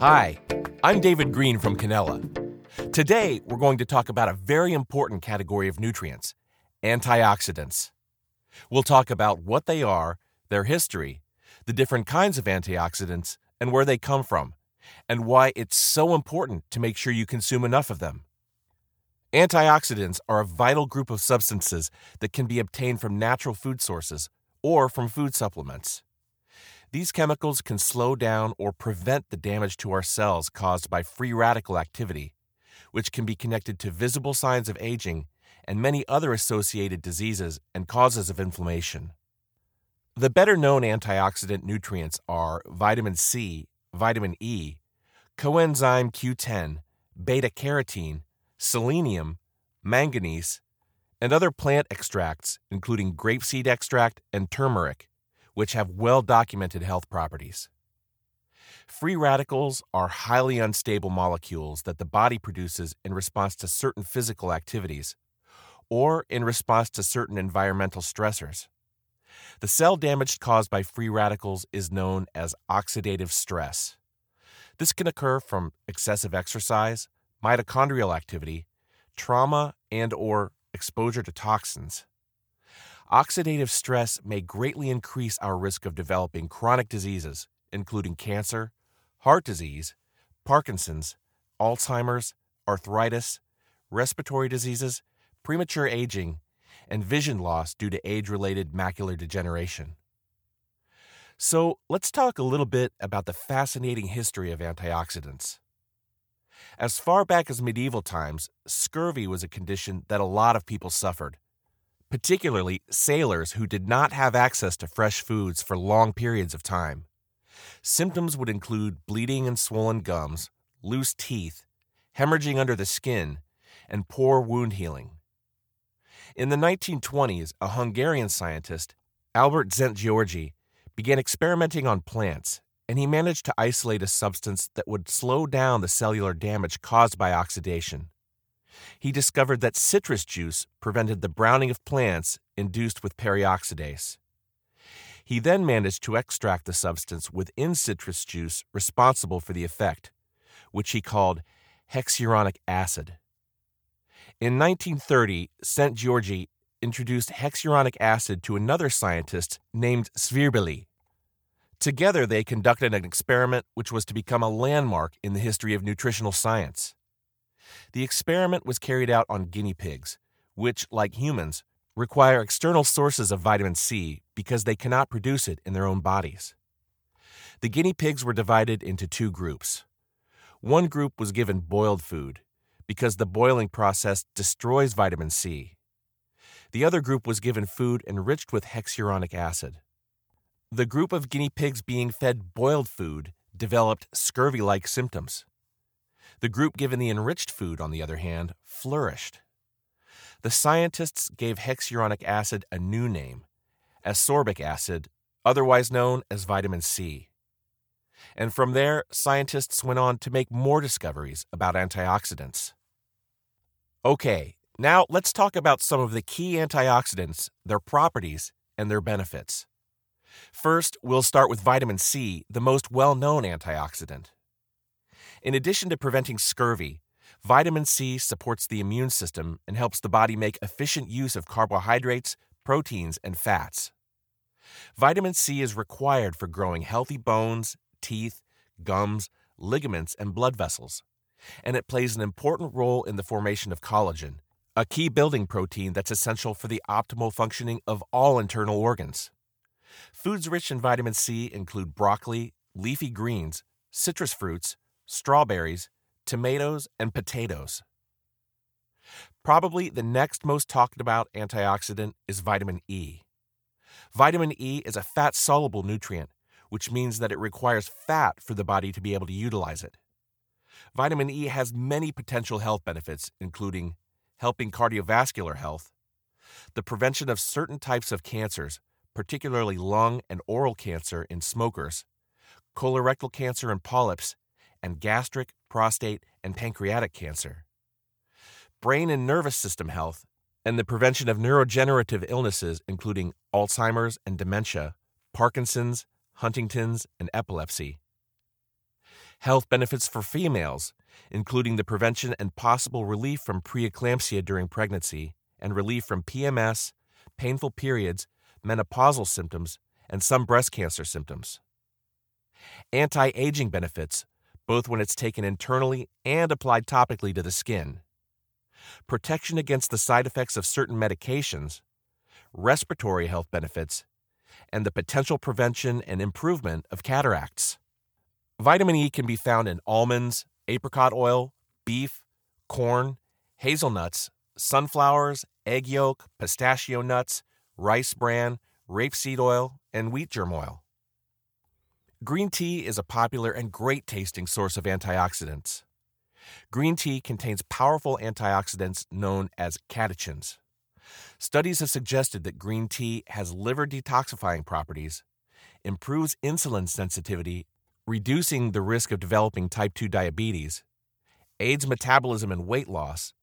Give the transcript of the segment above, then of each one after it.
Hi, I'm David Green from Canella. Today, we're going to talk about a very important category of nutrients antioxidants. We'll talk about what they are, their history, the different kinds of antioxidants, and where they come from, and why it's so important to make sure you consume enough of them. Antioxidants are a vital group of substances that can be obtained from natural food sources or from food supplements. These chemicals can slow down or prevent the damage to our cells caused by free radical activity, which can be connected to visible signs of aging and many other associated diseases and causes of inflammation. The better known antioxidant nutrients are vitamin C, vitamin E, coenzyme Q10, beta carotene, selenium, manganese, and other plant extracts, including grapeseed extract and turmeric, which have well documented health properties. Free radicals are highly unstable molecules that the body produces in response to certain physical activities or in response to certain environmental stressors. The cell damage caused by free radicals is known as oxidative stress. This can occur from excessive exercise, mitochondrial activity, trauma, and or exposure to toxins. Oxidative stress may greatly increase our risk of developing chronic diseases, including cancer, heart disease, Parkinson's, Alzheimer's, arthritis, respiratory diseases, premature aging, and vision loss due to age related macular degeneration. So, let's talk a little bit about the fascinating history of antioxidants. As far back as medieval times, scurvy was a condition that a lot of people suffered particularly sailors who did not have access to fresh foods for long periods of time. Symptoms would include bleeding and swollen gums, loose teeth, hemorrhaging under the skin, and poor wound healing. In the 1920s, a Hungarian scientist, Albert Szent-Györgyi, began experimenting on plants, and he managed to isolate a substance that would slow down the cellular damage caused by oxidation he discovered that citrus juice prevented the browning of plants induced with peroxidase. He then managed to extract the substance within citrus juice responsible for the effect, which he called hexuronic acid. In 1930, Szent-Györgyi introduced hexuronic acid to another scientist named Svirbely. Together, they conducted an experiment which was to become a landmark in the history of nutritional science. The experiment was carried out on guinea pigs, which, like humans, require external sources of vitamin C because they cannot produce it in their own bodies. The guinea pigs were divided into two groups. One group was given boiled food because the boiling process destroys vitamin C. The other group was given food enriched with hexuronic acid. The group of guinea pigs being fed boiled food developed scurvy like symptoms. The group given the enriched food, on the other hand, flourished. The scientists gave hexuronic acid a new name, ascorbic acid, otherwise known as vitamin C. And from there, scientists went on to make more discoveries about antioxidants. Okay, now let's talk about some of the key antioxidants, their properties, and their benefits. First, we'll start with vitamin C, the most well known antioxidant. In addition to preventing scurvy, vitamin C supports the immune system and helps the body make efficient use of carbohydrates, proteins, and fats. Vitamin C is required for growing healthy bones, teeth, gums, ligaments, and blood vessels, and it plays an important role in the formation of collagen, a key building protein that's essential for the optimal functioning of all internal organs. Foods rich in vitamin C include broccoli, leafy greens, citrus fruits, strawberries, tomatoes, and potatoes. Probably the next most talked about antioxidant is vitamin E. Vitamin E is a fat soluble nutrient, which means that it requires fat for the body to be able to utilize it. Vitamin E has many potential health benefits, including helping cardiovascular health, the prevention of certain types of cancers, particularly lung and oral cancer in smokers, colorectal cancer and polyps, and gastric, prostate, and pancreatic cancer. Brain and nervous system health, and the prevention of neurodegenerative illnesses, including Alzheimer's and dementia, Parkinson's, Huntington's, and epilepsy. Health benefits for females, including the prevention and possible relief from preeclampsia during pregnancy and relief from PMS, painful periods, menopausal symptoms, and some breast cancer symptoms. Anti aging benefits, both when it's taken internally and applied topically to the skin. Protection against the side effects of certain medications, respiratory health benefits, and the potential prevention and improvement of cataracts. Vitamin E can be found in almonds, apricot oil, beef, corn, hazelnuts, sunflowers, egg yolk, pistachio nuts, rice bran, rapeseed oil, and wheat germ oil. Green tea is a popular and great tasting source of antioxidants. Green tea contains powerful antioxidants known as catechins. Studies have suggested that green tea has liver detoxifying properties, improves insulin sensitivity, reducing the risk of developing type 2 diabetes, aids metabolism and weight loss,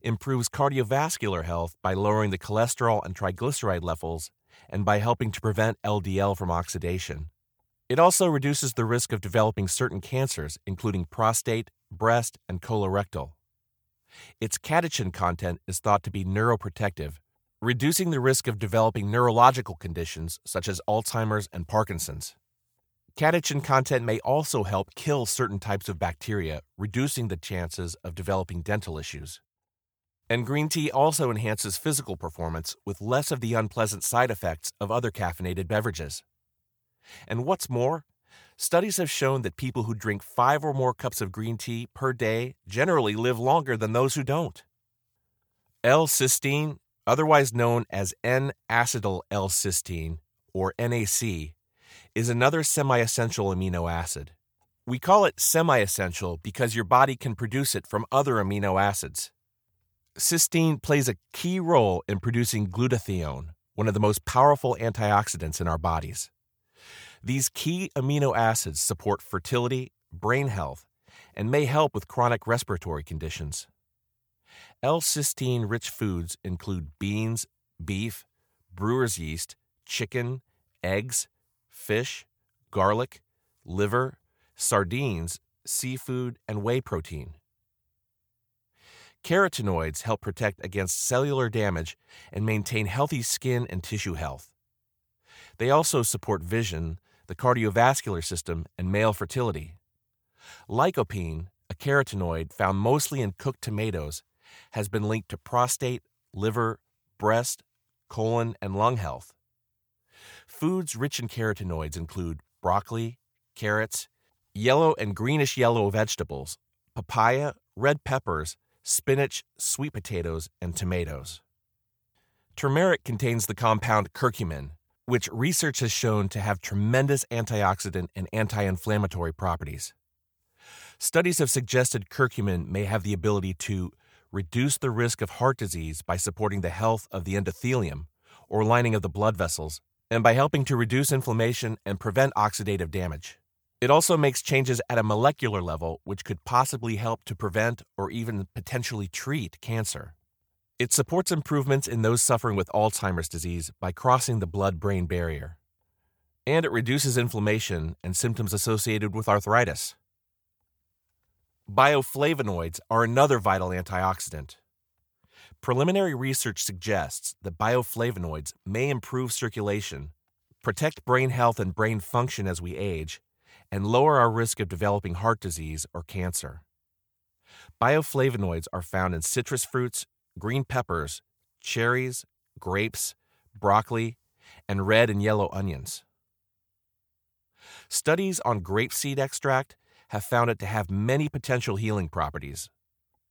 improves cardiovascular health by lowering the cholesterol and triglyceride levels, and by helping to prevent LDL from oxidation. It also reduces the risk of developing certain cancers, including prostate, breast, and colorectal. Its catechin content is thought to be neuroprotective, reducing the risk of developing neurological conditions such as Alzheimer's and Parkinson's. Catechin content may also help kill certain types of bacteria, reducing the chances of developing dental issues. And green tea also enhances physical performance with less of the unpleasant side effects of other caffeinated beverages. And what's more, studies have shown that people who drink five or more cups of green tea per day generally live longer than those who don't. L cysteine, otherwise known as N acetyl L cysteine, or NAC, is another semi essential amino acid. We call it semi essential because your body can produce it from other amino acids. Cysteine plays a key role in producing glutathione, one of the most powerful antioxidants in our bodies. These key amino acids support fertility, brain health, and may help with chronic respiratory conditions. L cysteine rich foods include beans, beef, brewer's yeast, chicken, eggs, fish, garlic, liver, sardines, seafood, and whey protein. Carotenoids help protect against cellular damage and maintain healthy skin and tissue health. They also support vision, the cardiovascular system, and male fertility. Lycopene, a carotenoid found mostly in cooked tomatoes, has been linked to prostate, liver, breast, colon, and lung health. Foods rich in carotenoids include broccoli, carrots, yellow and greenish yellow vegetables, papaya, red peppers, spinach, sweet potatoes, and tomatoes. Turmeric contains the compound curcumin, which research has shown to have tremendous antioxidant and anti inflammatory properties. Studies have suggested curcumin may have the ability to reduce the risk of heart disease by supporting the health of the endothelium, or lining of the blood vessels, and by helping to reduce inflammation and prevent oxidative damage. It also makes changes at a molecular level which could possibly help to prevent or even potentially treat cancer. It supports improvements in those suffering with Alzheimer's disease by crossing the blood brain barrier. And it reduces inflammation and symptoms associated with arthritis. Bioflavonoids are another vital antioxidant. Preliminary research suggests that bioflavonoids may improve circulation, protect brain health and brain function as we age, and lower our risk of developing heart disease or cancer. Bioflavonoids are found in citrus fruits, green peppers, cherries, grapes, broccoli, and red and yellow onions. Studies on grapeseed extract have found it to have many potential healing properties.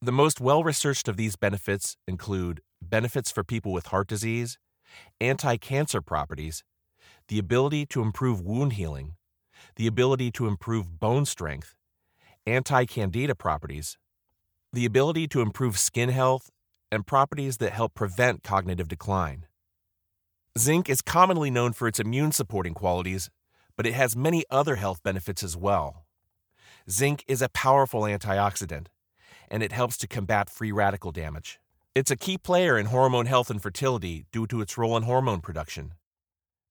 The most well researched of these benefits include benefits for people with heart disease, anti cancer properties, the ability to improve wound healing, the ability to improve bone strength, anti candida properties, the ability to improve skin health, and properties that help prevent cognitive decline. Zinc is commonly known for its immune supporting qualities, but it has many other health benefits as well. Zinc is a powerful antioxidant, and it helps to combat free radical damage. It's a key player in hormone health and fertility due to its role in hormone production.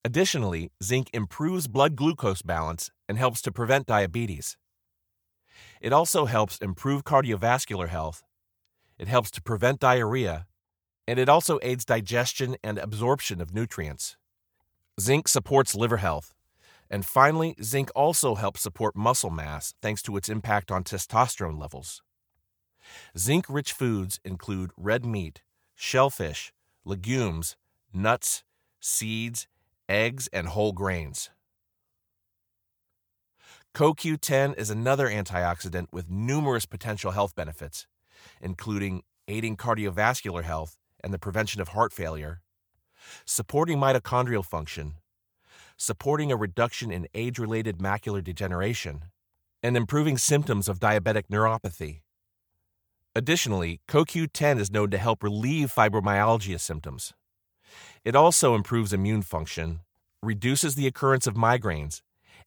Additionally, zinc improves blood glucose balance and helps to prevent diabetes. It also helps improve cardiovascular health. It helps to prevent diarrhea, and it also aids digestion and absorption of nutrients. Zinc supports liver health. And finally, zinc also helps support muscle mass thanks to its impact on testosterone levels. Zinc rich foods include red meat, shellfish, legumes, nuts, seeds, eggs, and whole grains. CoQ10 is another antioxidant with numerous potential health benefits, including aiding cardiovascular health and the prevention of heart failure, supporting mitochondrial function, supporting a reduction in age related macular degeneration, and improving symptoms of diabetic neuropathy. Additionally, CoQ10 is known to help relieve fibromyalgia symptoms. It also improves immune function, reduces the occurrence of migraines,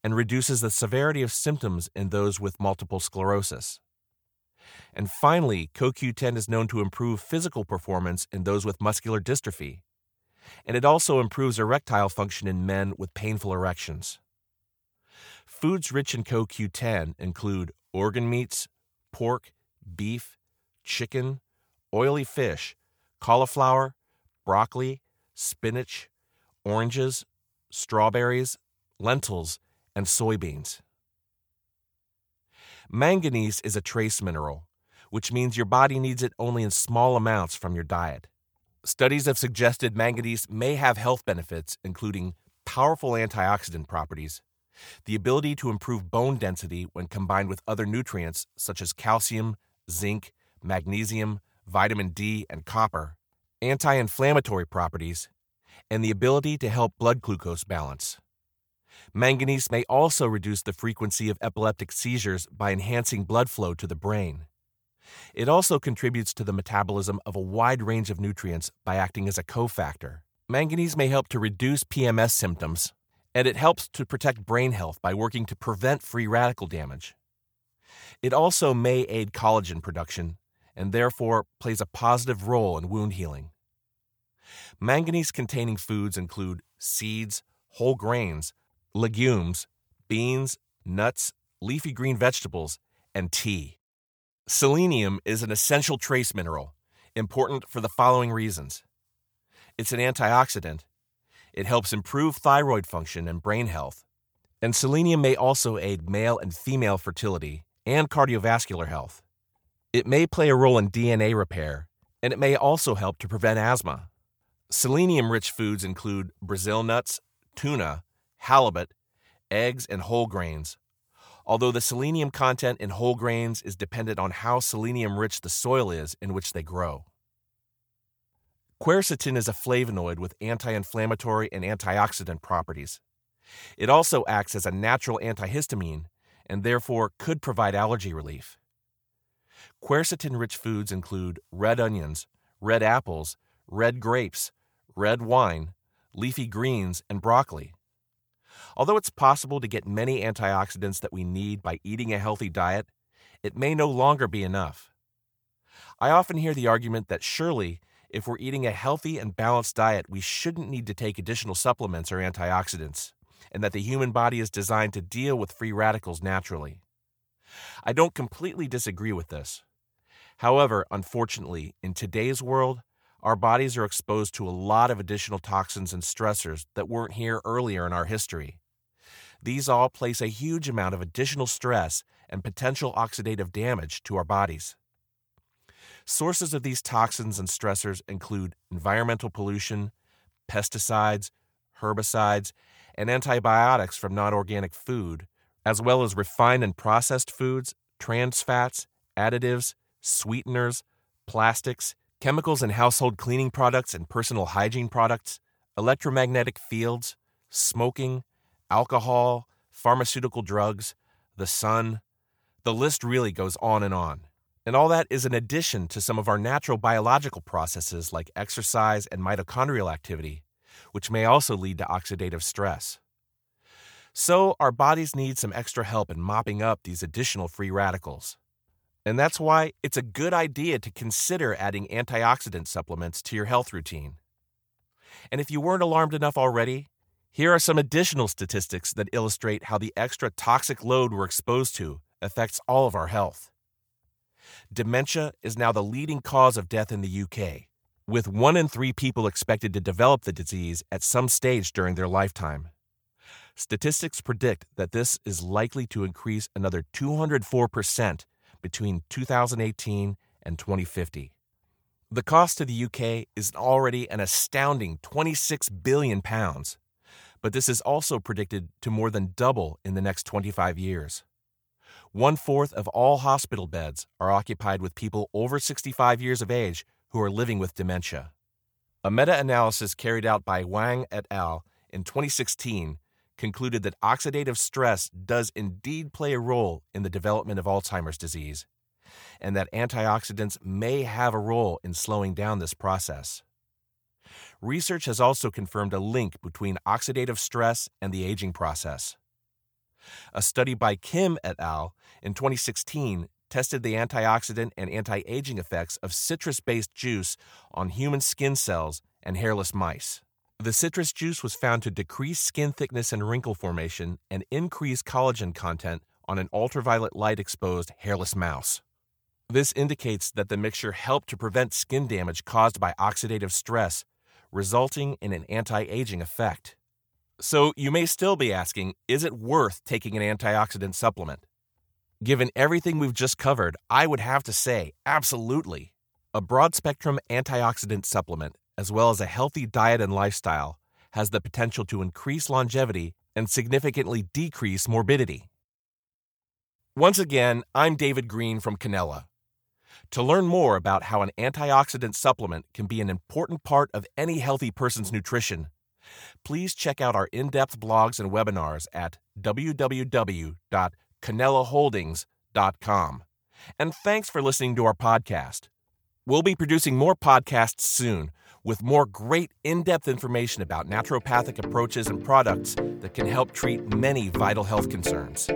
and reduces the severity of symptoms in those with multiple sclerosis. And finally, CoQ10 is known to improve physical performance in those with muscular dystrophy, and it also improves erectile function in men with painful erections. Foods rich in CoQ10 include organ meats, pork, beef, chicken, oily fish, cauliflower, broccoli, spinach, oranges, strawberries, lentils, and soybeans. Manganese is a trace mineral, which means your body needs it only in small amounts from your diet. Studies have suggested manganese may have health benefits, including powerful antioxidant properties, the ability to improve bone density when combined with other nutrients such as calcium, zinc, magnesium, vitamin D, and copper, anti inflammatory properties, and the ability to help blood glucose balance. Manganese may also reduce the frequency of epileptic seizures by enhancing blood flow to the brain. It also contributes to the metabolism of a wide range of nutrients by acting as a cofactor. Manganese may help to reduce PMS symptoms, and it helps to protect brain health by working to prevent free radical damage. It also may aid collagen production and therefore plays a positive role in wound healing. Manganese containing foods include seeds, whole grains, legumes, beans, nuts, leafy green vegetables, and tea. Selenium is an essential trace mineral, important for the following reasons it's an antioxidant, it helps improve thyroid function and brain health, and selenium may also aid male and female fertility and cardiovascular health. It may play a role in DNA repair, and it may also help to prevent asthma. Selenium rich foods include Brazil nuts, tuna, halibut, eggs, and whole grains although the selenium content in whole grains is dependent on how selenium rich the soil is in which they grow. Quercetin is a flavonoid with anti inflammatory and antioxidant properties. It also acts as a natural antihistamine and therefore could provide allergy relief. Quercetin rich foods include red onions, red apples, red grapes, red wine, leafy greens, and broccoli. Although it's possible to get many antioxidants that we need by eating a healthy diet, it may no longer be enough. I often hear the argument that surely, if we're eating a healthy and balanced diet, we shouldn't need to take additional supplements or antioxidants, and that the human body is designed to deal with free radicals naturally. I don't completely disagree with this. However, unfortunately, in today's world, our bodies are exposed to a lot of additional toxins and stressors that weren't here earlier in our history. These all place a huge amount of additional stress and potential oxidative damage to our bodies. Sources of these toxins and stressors include environmental pollution, pesticides, herbicides, and antibiotics from non organic food, as well as refined and processed foods, trans fats, additives, sweeteners, plastics, chemicals in household cleaning products and personal hygiene products, electromagnetic fields, smoking, alcohol, pharmaceutical drugs, the sun. The list really goes on and on. And all that is an addition to some of our natural biological processes like exercise and mitochondrial activity, which may also lead to oxidative stress. So, our bodies need some extra help in mopping up these additional free radicals. And that's why it's a good idea to consider adding antioxidant supplements to your health routine. And if you weren't alarmed enough already, here are some additional statistics that illustrate how the extra toxic load we're exposed to affects all of our health. Dementia is now the leading cause of death in the UK, with one in three people expected to develop the disease at some stage during their lifetime. Statistics predict that this is likely to increase another 204% between 2018 and 2050. The cost to the UK is already an astounding 26 billion pounds, but this is also predicted to more than double in the next 25 years. One fourth of all hospital beds are occupied with people over 65 years of age who are living with dementia. A meta analysis carried out by Wang et al. in 2016 concluded that oxidative stress does indeed play a role in the development of Alzheimer's disease, and that antioxidants may have a role in slowing down this process. Research has also confirmed a link between oxidative stress and the aging process. A study by Kim et al. in 2016 tested the antioxidant and anti aging effects of citrus based juice on human skin cells and hairless mice. The citrus juice was found to decrease skin thickness and wrinkle formation and increase collagen content on an ultraviolet light exposed hairless mouse. This indicates that the mixture helped to prevent skin damage caused by oxidative stress, resulting in an anti aging effect. So, you may still be asking is it worth taking an antioxidant supplement? Given everything we've just covered, I would have to say absolutely. A broad spectrum antioxidant supplement as well as a healthy diet and lifestyle, has the potential to increase longevity and significantly decrease morbidity. Once again, I'm David Green from Cannella. To learn more about how an antioxidant supplement can be an important part of any healthy person's nutrition, please check out our in depth blogs and webinars at www.canellaholdings.com. And thanks for listening to our podcast. We'll be producing more podcasts soon with more great in depth information about naturopathic approaches and products that can help treat many vital health concerns.